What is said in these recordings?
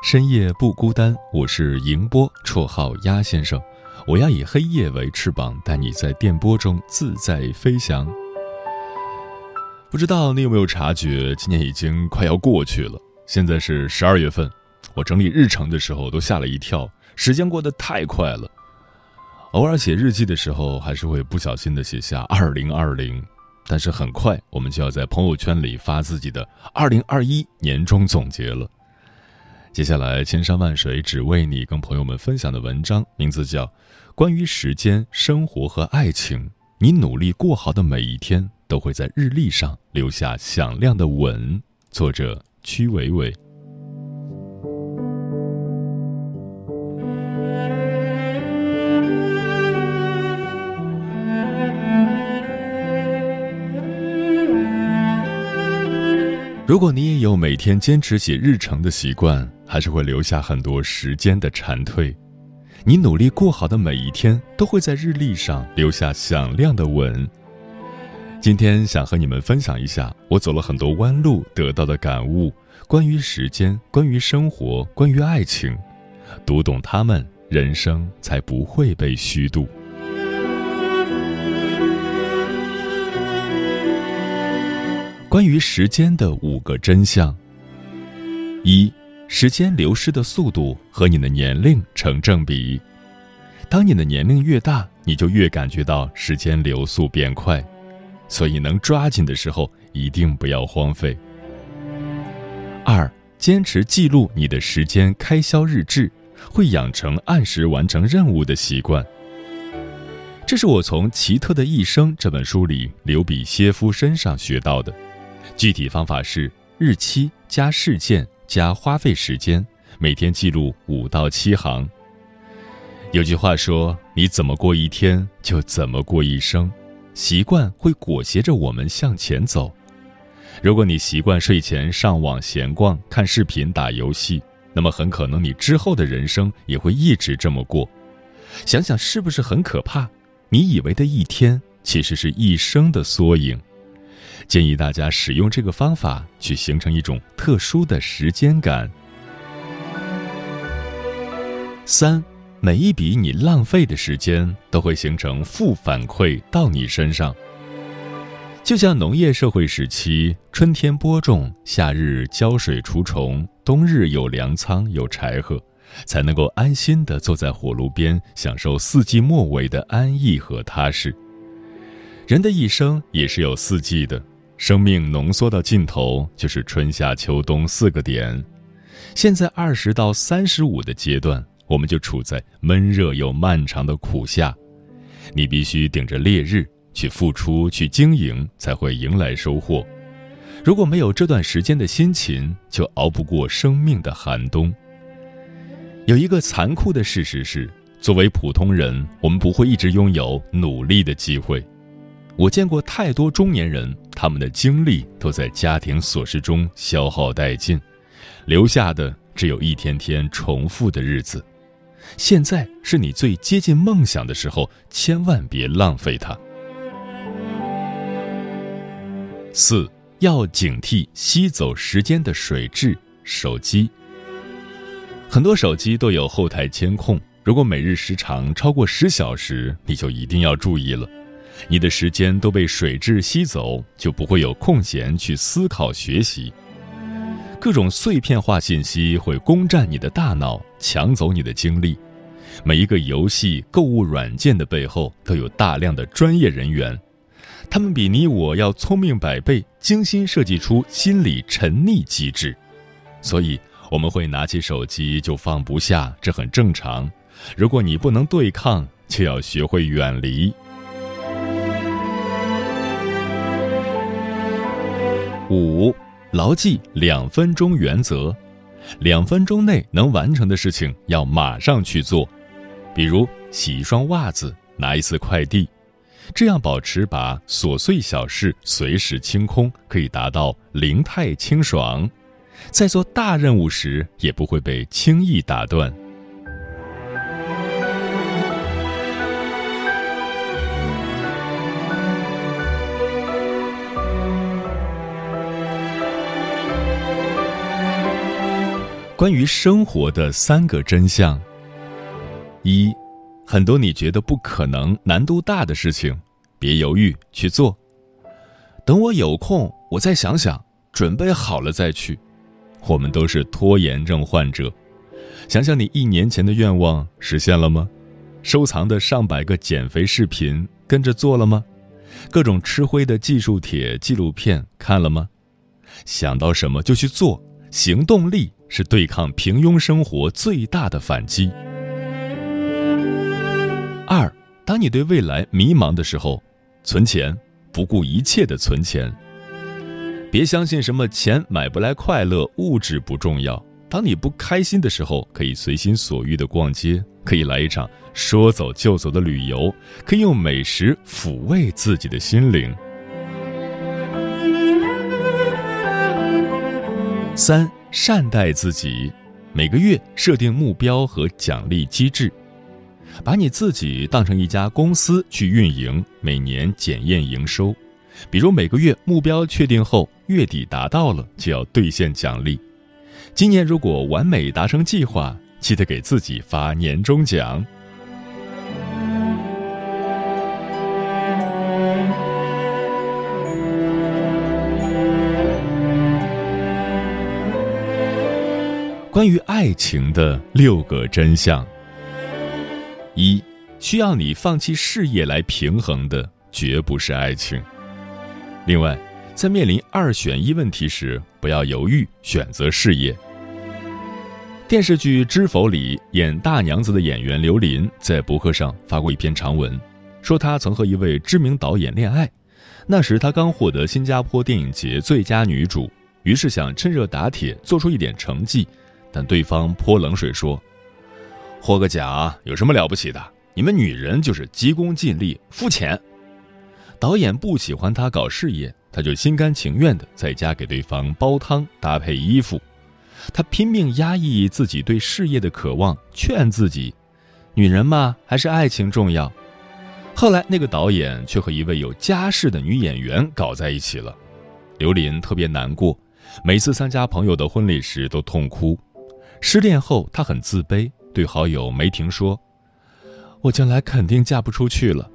深夜不孤单，我是迎波，绰号鸭先生。我要以黑夜为翅膀，带你在电波中自在飞翔。不知道你有没有察觉，今年已经快要过去了。现在是十二月份，我整理日程的时候都吓了一跳，时间过得太快了。偶尔写日记的时候，还是会不小心的写下二零二零，但是很快我们就要在朋友圈里发自己的二零二一年终总结了。接下来，千山万水只为你，跟朋友们分享的文章名字叫《关于时间、生活和爱情》。你努力过好的每一天，都会在日历上留下响亮的吻。作者：曲伟伟。如果你也有每天坚持写日程的习惯，还是会留下很多时间的蝉蜕。你努力过好的每一天，都会在日历上留下响亮的吻。今天想和你们分享一下我走了很多弯路得到的感悟，关于时间，关于生活，关于爱情。读懂他们，人生才不会被虚度。关于时间的五个真相：一、时间流逝的速度和你的年龄成正比。当你的年龄越大，你就越感觉到时间流速变快，所以能抓紧的时候一定不要荒废。二、坚持记录你的时间开销日志，会养成按时完成任务的习惯。这是我从《奇特的一生》这本书里刘比歇夫身上学到的。具体方法是日期加事件加花费时间，每天记录五到七行。有句话说：“你怎么过一天，就怎么过一生。”习惯会裹挟着我们向前走。如果你习惯睡前上网闲逛、看视频、打游戏，那么很可能你之后的人生也会一直这么过。想想是不是很可怕？你以为的一天，其实是一生的缩影。建议大家使用这个方法，去形成一种特殊的时间感。三，每一笔你浪费的时间，都会形成负反馈到你身上。就像农业社会时期，春天播种，夏日浇水除虫，冬日有粮仓有柴禾，才能够安心的坐在火炉边，享受四季末尾的安逸和踏实。人的一生也是有四季的。生命浓缩到尽头就是春夏秋冬四个点，现在二十到三十五的阶段，我们就处在闷热又漫长的苦夏。你必须顶着烈日去付出、去经营，才会迎来收获。如果没有这段时间的辛勤，就熬不过生命的寒冬。有一个残酷的事实是，作为普通人，我们不会一直拥有努力的机会。我见过太多中年人，他们的精力都在家庭琐事中消耗殆尽，留下的只有一天天重复的日子。现在是你最接近梦想的时候，千万别浪费它。四要警惕吸走时间的水质——手机。很多手机都有后台监控，如果每日时长超过十小时，你就一定要注意了。你的时间都被水质吸走，就不会有空闲去思考学习。各种碎片化信息会攻占你的大脑，抢走你的精力，每一个游戏、购物软件的背后都有大量的专业人员，他们比你我要聪明百倍，精心设计出心理沉溺机制。所以，我们会拿起手机就放不下，这很正常。如果你不能对抗，就要学会远离。五，牢记两分钟原则，两分钟内能完成的事情要马上去做，比如洗一双袜子、拿一次快递，这样保持把琐碎小事随时清空，可以达到零态清爽，在做大任务时也不会被轻易打断。关于生活的三个真相：一，很多你觉得不可能、难度大的事情，别犹豫去做。等我有空，我再想想，准备好了再去。我们都是拖延症患者。想想你一年前的愿望实现了吗？收藏的上百个减肥视频跟着做了吗？各种吃灰的技术帖、纪录片看了吗？想到什么就去做，行动力。是对抗平庸生活最大的反击。二，当你对未来迷茫的时候，存钱，不顾一切的存钱。别相信什么钱买不来快乐，物质不重要。当你不开心的时候，可以随心所欲的逛街，可以来一场说走就走的旅游，可以用美食抚慰自己的心灵。三。善待自己，每个月设定目标和奖励机制，把你自己当成一家公司去运营，每年检验营收，比如每个月目标确定后，月底达到了就要兑现奖励。今年如果完美达成计划，记得给自己发年终奖。关于爱情的六个真相：一，需要你放弃事业来平衡的，绝不是爱情。另外，在面临二选一问题时，不要犹豫，选择事业。电视剧《知否》里演大娘子的演员刘琳在博客上发过一篇长文，说她曾和一位知名导演恋爱，那时她刚获得新加坡电影节最佳女主，于是想趁热打铁，做出一点成绩。但对方泼冷水说：“获个奖有什么了不起的？你们女人就是急功近利、肤浅。”导演不喜欢他搞事业，他就心甘情愿的在家给对方煲汤、搭配衣服。他拼命压抑自己对事业的渴望，劝自己：“女人嘛，还是爱情重要。”后来，那个导演却和一位有家室的女演员搞在一起了。刘琳特别难过，每次参加朋友的婚礼时都痛哭。失恋后，她很自卑，对好友梅婷说：“我将来肯定嫁不出去了。”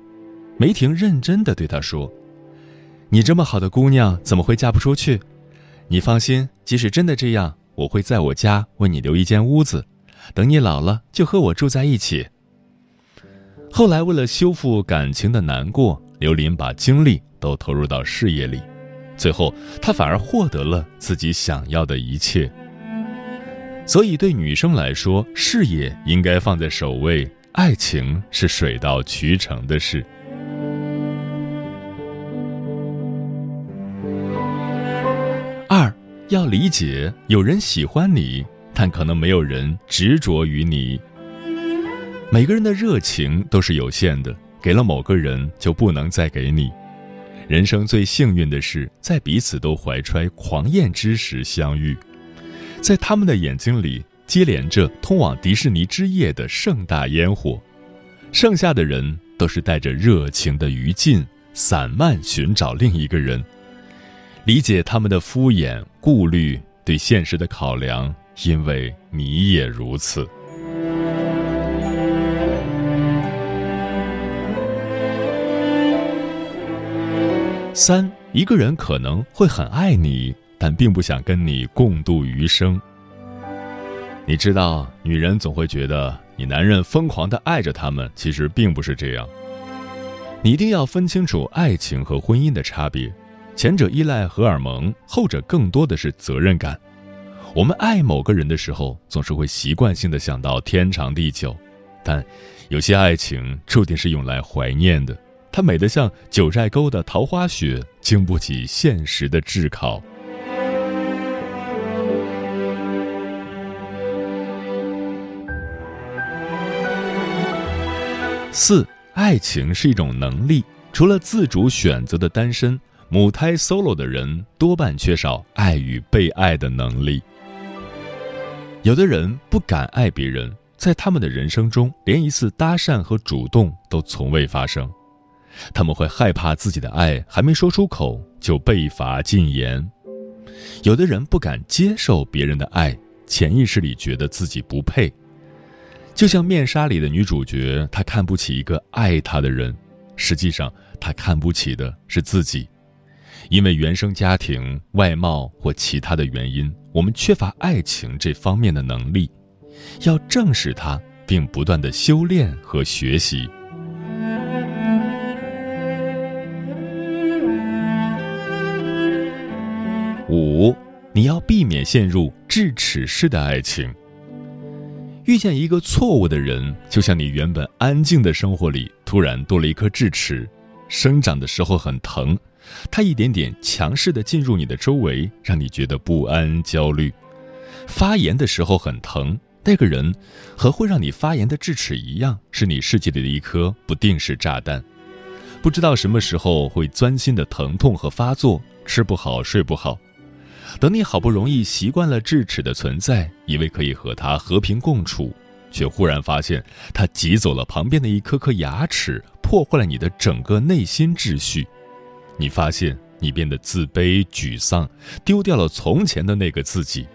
梅婷认真的对她说：“你这么好的姑娘，怎么会嫁不出去？你放心，即使真的这样，我会在我家为你留一间屋子，等你老了就和我住在一起。”后来，为了修复感情的难过，刘琳把精力都投入到事业里，最后她反而获得了自己想要的一切。所以，对女生来说，事业应该放在首位，爱情是水到渠成的事。二，要理解，有人喜欢你，但可能没有人执着于你。每个人的热情都是有限的，给了某个人就不能再给你。人生最幸运的是，在彼此都怀揣狂艳之时相遇。在他们的眼睛里，接连着通往迪士尼之夜的盛大烟火，剩下的人都是带着热情的余烬，散漫寻找另一个人。理解他们的敷衍、顾虑、对现实的考量，因为你也如此。三，一个人可能会很爱你。但并不想跟你共度余生。你知道，女人总会觉得你男人疯狂的爱着她们，其实并不是这样。你一定要分清楚爱情和婚姻的差别，前者依赖荷尔蒙，后者更多的是责任感。我们爱某个人的时候，总是会习惯性的想到天长地久，但有些爱情注定是用来怀念的，它美得像九寨沟的桃花雪，经不起现实的炙烤。四，爱情是一种能力。除了自主选择的单身母胎 solo 的人，多半缺少爱与被爱的能力。有的人不敢爱别人，在他们的人生中，连一次搭讪和主动都从未发生。他们会害怕自己的爱还没说出口就被罚禁言。有的人不敢接受别人的爱，潜意识里觉得自己不配。就像面纱里的女主角，她看不起一个爱她的人，实际上她看不起的是自己，因为原生家庭、外貌或其他的原因，我们缺乏爱情这方面的能力，要正视它，并不断的修炼和学习。五，你要避免陷入智齿式的爱情。遇见一个错误的人，就像你原本安静的生活里突然多了一颗智齿，生长的时候很疼，它一点点强势的进入你的周围，让你觉得不安、焦虑；发炎的时候很疼，那个人和会让你发炎的智齿一样，是你世界里的一颗不定时炸弹，不知道什么时候会钻心的疼痛和发作，吃不好睡不好。等你好不容易习惯了智齿的存在，以为可以和它和平共处，却忽然发现它挤走了旁边的一颗颗牙齿，破坏了你的整个内心秩序。你发现你变得自卑、沮丧，丢掉了从前的那个自己。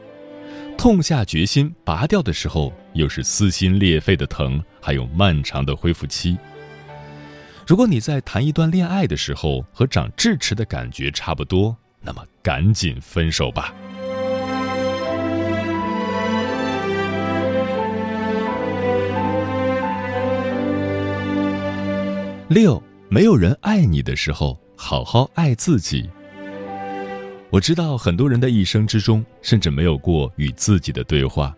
痛下决心拔掉的时候，又是撕心裂肺的疼，还有漫长的恢复期。如果你在谈一段恋爱的时候和长智齿的感觉差不多，那么赶紧分手吧。六，没有人爱你的时候，好好爱自己。我知道很多人的一生之中，甚至没有过与自己的对话。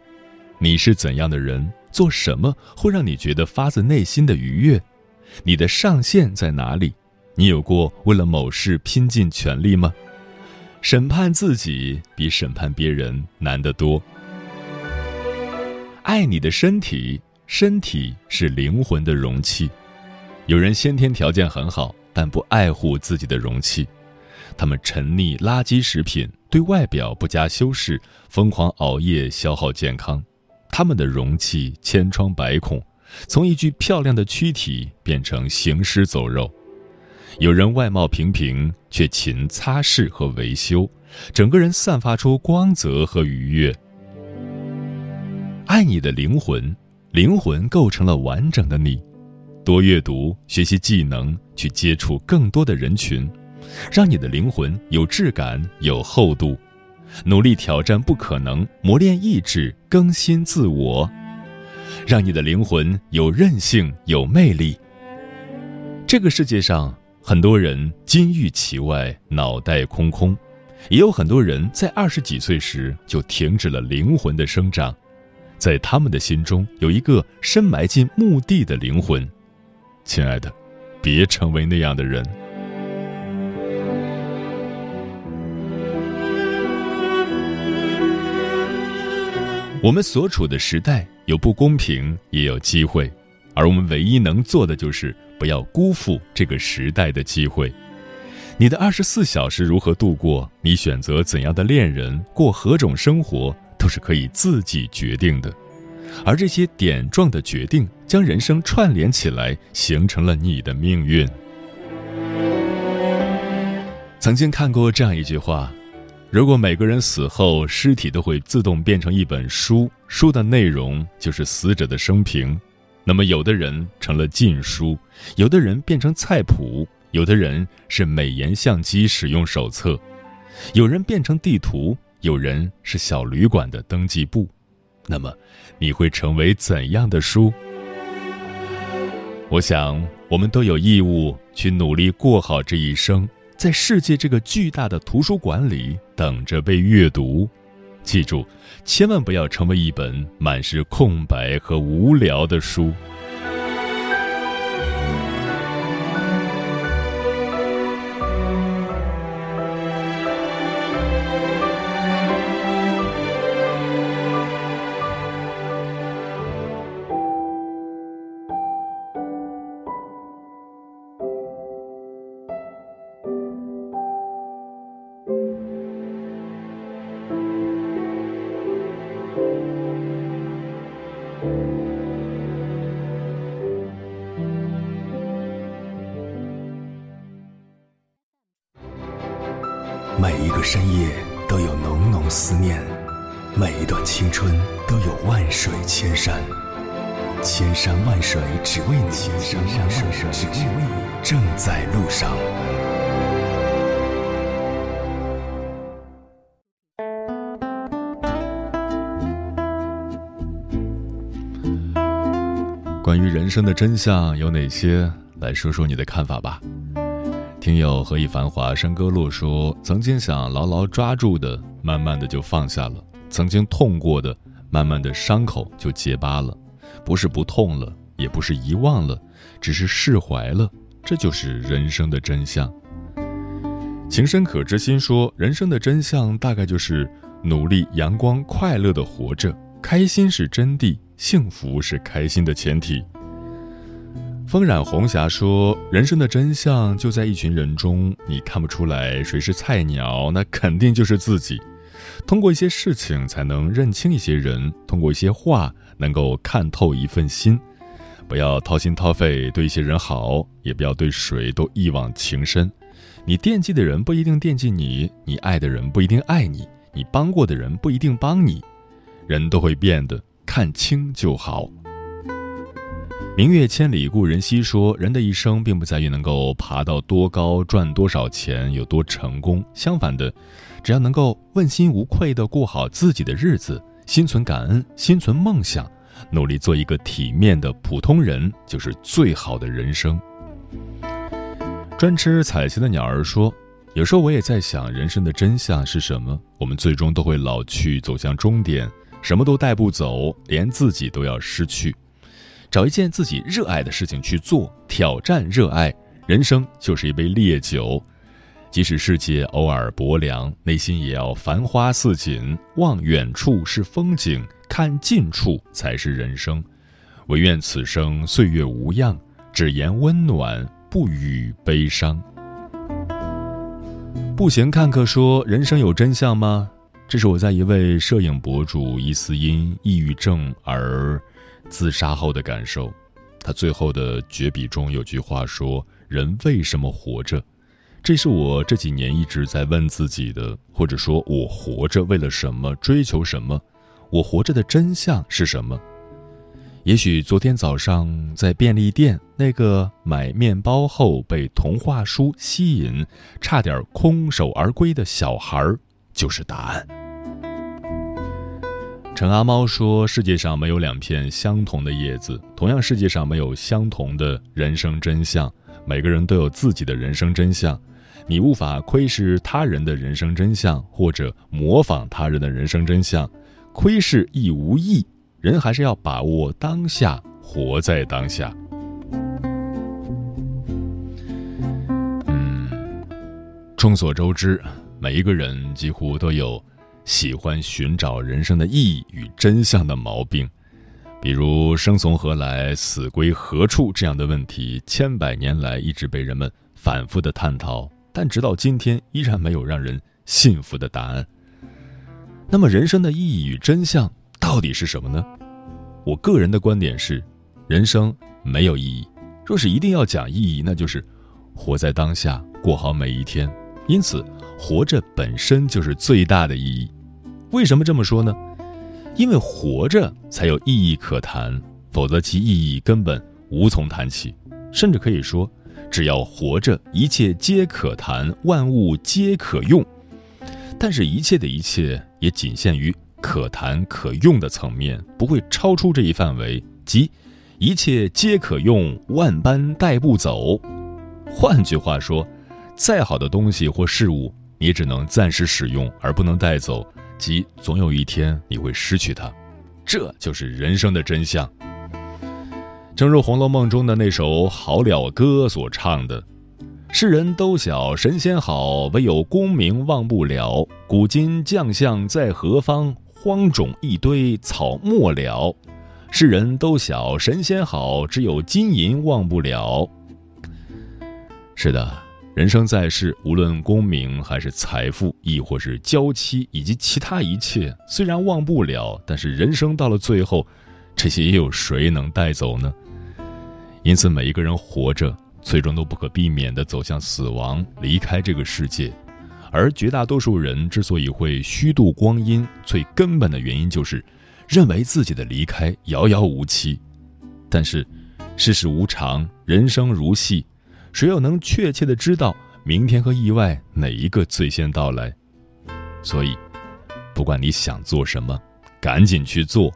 你是怎样的人？做什么会让你觉得发自内心的愉悦？你的上限在哪里？你有过为了某事拼尽全力吗？审判自己比审判别人难得多。爱你的身体，身体是灵魂的容器。有人先天条件很好，但不爱护自己的容器，他们沉溺垃圾食品，对外表不加修饰，疯狂熬夜消耗健康。他们的容器千疮百孔，从一具漂亮的躯体变成行尸走肉。有人外貌平平，却勤擦拭和维修，整个人散发出光泽和愉悦。爱你的灵魂，灵魂构成了完整的你。多阅读，学习技能，去接触更多的人群，让你的灵魂有质感、有厚度。努力挑战不可能，磨练意志，更新自我，让你的灵魂有韧性、有魅力。这个世界上。很多人金玉其外，脑袋空空；也有很多人在二十几岁时就停止了灵魂的生长，在他们的心中有一个深埋进墓地的灵魂。亲爱的，别成为那样的人。我们所处的时代有不公平，也有机会，而我们唯一能做的就是。不要辜负这个时代的机会。你的二十四小时如何度过？你选择怎样的恋人，过何种生活，都是可以自己决定的。而这些点状的决定，将人生串联起来，形成了你的命运。曾经看过这样一句话：如果每个人死后，尸体都会自动变成一本书，书的内容就是死者的生平。那么，有的人成了禁书，有的人变成菜谱，有的人是美颜相机使用手册，有人变成地图，有人是小旅馆的登记簿。那么你会成为怎样的书？我想，我们都有义务去努力过好这一生，在世界这个巨大的图书馆里等着被阅读。记住，千万不要成为一本满是空白和无聊的书。正在路上。关于人生的真相有哪些？来说说你的看法吧。听友何以繁华山歌路说：“曾经想牢牢抓住的，慢慢的就放下了；曾经痛过的，慢慢的伤口就结疤了。不是不痛了，也不是遗忘了，只是释怀了。这就是人生的真相。”情深可知心说：“人生的真相大概就是努力、阳光、快乐的活着，开心是真谛，幸福是开心的前提。”风染红霞说：“人生的真相就在一群人中，你看不出来谁是菜鸟，那肯定就是自己。通过一些事情才能认清一些人，通过一些话能够看透一份心。不要掏心掏肺对一些人好，也不要对谁都一往情深。你惦记的人不一定惦记你，你爱的人不一定爱你，你帮过的人不一定帮你。人都会变的，看清就好。”明月千里故人西说，人的一生并不在于能够爬到多高、赚多少钱、有多成功。相反的，只要能够问心无愧地过好自己的日子，心存感恩，心存梦想，努力做一个体面的普通人，就是最好的人生。专吃彩旗的鸟儿说：“有时候我也在想，人生的真相是什么？我们最终都会老去，走向终点，什么都带不走，连自己都要失去。”找一件自己热爱的事情去做，挑战热爱，人生就是一杯烈酒。即使世界偶尔薄凉，内心也要繁花似锦。望远处是风景，看近处才是人生。唯愿此生岁月无恙，只言温暖，不语悲伤。步行看客说：“人生有真相吗？”这是我在一位摄影博主疑似因抑郁症而。自杀后的感受，他最后的绝笔中有句话说：“人为什么活着？”这是我这几年一直在问自己的，或者说我活着为了什么？追求什么？我活着的真相是什么？也许昨天早上在便利店，那个买面包后被童话书吸引，差点空手而归的小孩，就是答案。陈阿猫说：“世界上没有两片相同的叶子，同样，世界上没有相同的人生真相。每个人都有自己的人生真相，你无法窥视他人的人生真相，或者模仿他人的人生真相。窥视亦无益，人还是要把握当下，活在当下。”嗯，众所周知，每一个人几乎都有。喜欢寻找人生的意义与真相的毛病，比如“生从何来，死归何处”这样的问题，千百年来一直被人们反复的探讨，但直到今天依然没有让人信服的答案。那么，人生的意义与真相到底是什么呢？我个人的观点是，人生没有意义。若是一定要讲意义，那就是活在当下，过好每一天。因此，活着本身就是最大的意义。为什么这么说呢？因为活着才有意义可谈，否则其意义根本无从谈起。甚至可以说，只要活着，一切皆可谈，万物皆可用。但是，一切的一切也仅限于可谈可用的层面，不会超出这一范围，即一切皆可用，万般带不走。换句话说，再好的东西或事物，你只能暂时使用，而不能带走，即总有一天你会失去它。这就是人生的真相。正如《红楼梦》中的那首《好了歌》所唱的：“世人都晓神仙好，唯有功名忘不了。古今将相在何方？荒冢一堆草没了。世人都晓神仙好，只有金银忘不了。”是的，人生在世，无论功名还是财富，亦或是娇妻以及其他一切，虽然忘不了，但是人生到了最后，这些又有谁能带走呢？因此，每一个人活着，最终都不可避免地走向死亡，离开这个世界。而绝大多数人之所以会虚度光阴，最根本的原因就是认为自己的离开遥遥无期。但是，世事无常，人生如戏，谁又能确切地知道明天和意外哪一个最先到来？所以，不管你想做什么，赶紧去做，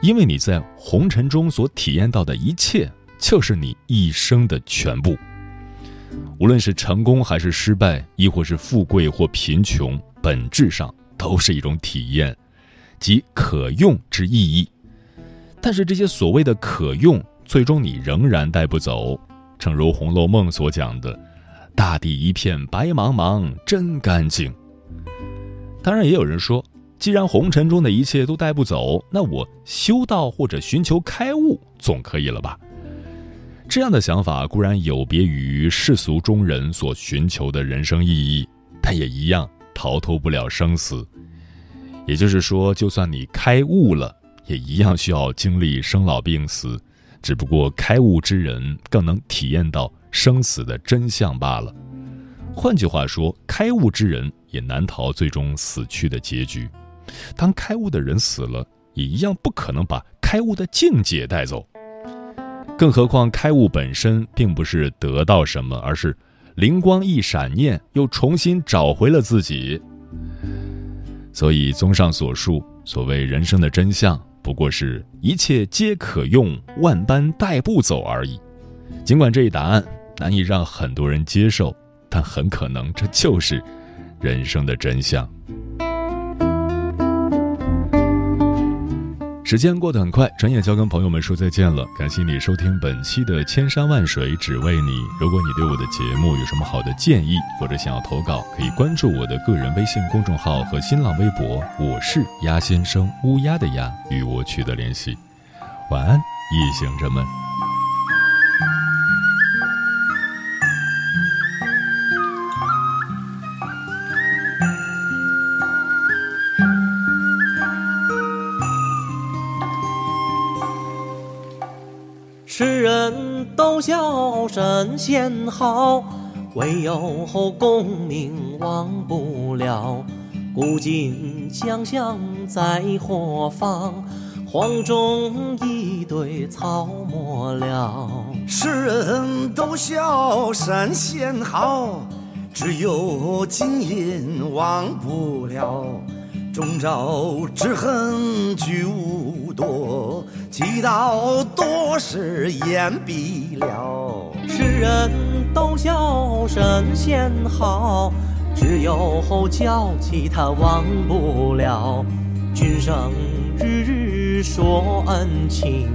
因为你在红尘中所体验到的一切。就是你一生的全部。无论是成功还是失败，亦或是富贵或贫穷，本质上都是一种体验，即可用之意义。但是这些所谓的可用，最终你仍然带不走。正如《红楼梦》所讲的：“大地一片白茫茫，真干净。”当然，也有人说，既然红尘中的一切都带不走，那我修道或者寻求开悟总可以了吧？这样的想法固然有别于世俗中人所寻求的人生意义，但也一样逃脱不了生死。也就是说，就算你开悟了，也一样需要经历生老病死，只不过开悟之人更能体验到生死的真相罢了。换句话说，开悟之人也难逃最终死去的结局。当开悟的人死了，也一样不可能把开悟的境界带走。更何况，开悟本身并不是得到什么，而是灵光一闪念，又重新找回了自己。所以，综上所述，所谓人生的真相，不过是一切皆可用，万般带不走而已。尽管这一答案难以让很多人接受，但很可能这就是人生的真相。时间过得很快，转眼就要跟朋友们说再见了。感谢你收听本期的《千山万水只为你》。如果你对我的节目有什么好的建议，或者想要投稿，可以关注我的个人微信公众号和新浪微博，我是鸭先生，乌鸦的鸭，与我取得联系。晚安，夜行者们。神仙好，唯有功名忘不了。古今将相在何方？黄忠一堆草没了。世人都笑神仙好，只有金银忘不了。终朝之恨聚无多，祈祷我是言必了。世人都笑神仙好，只有娇妻他忘不了。君生日日说恩情，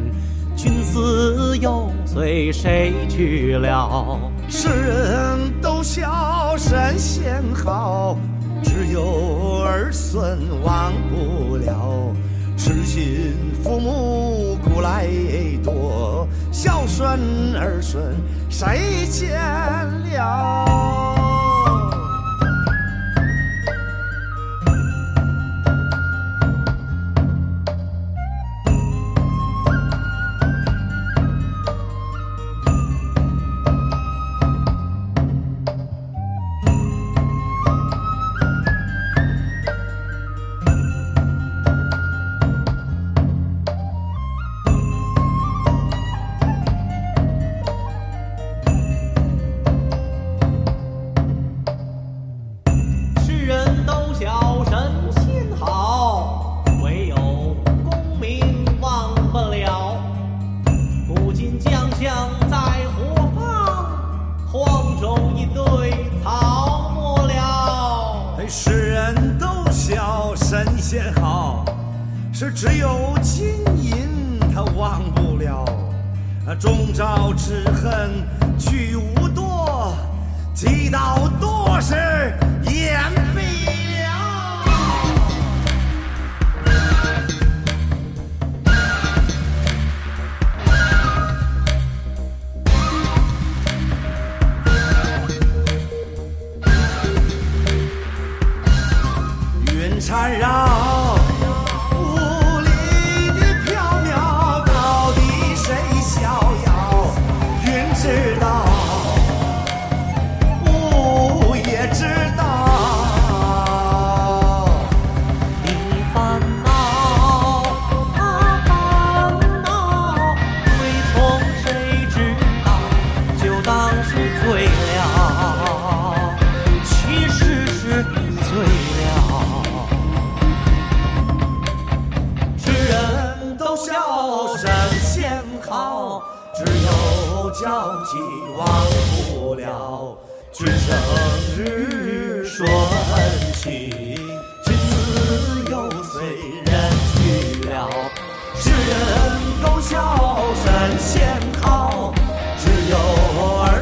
君死又随谁去了？世人都笑神仙好。只有儿孙忘不了，痴心父母古来多，孝顺儿孙谁见了？神仙好只有交际忘不了君生日顺心君子有随人去了世人都笑神仙好只有儿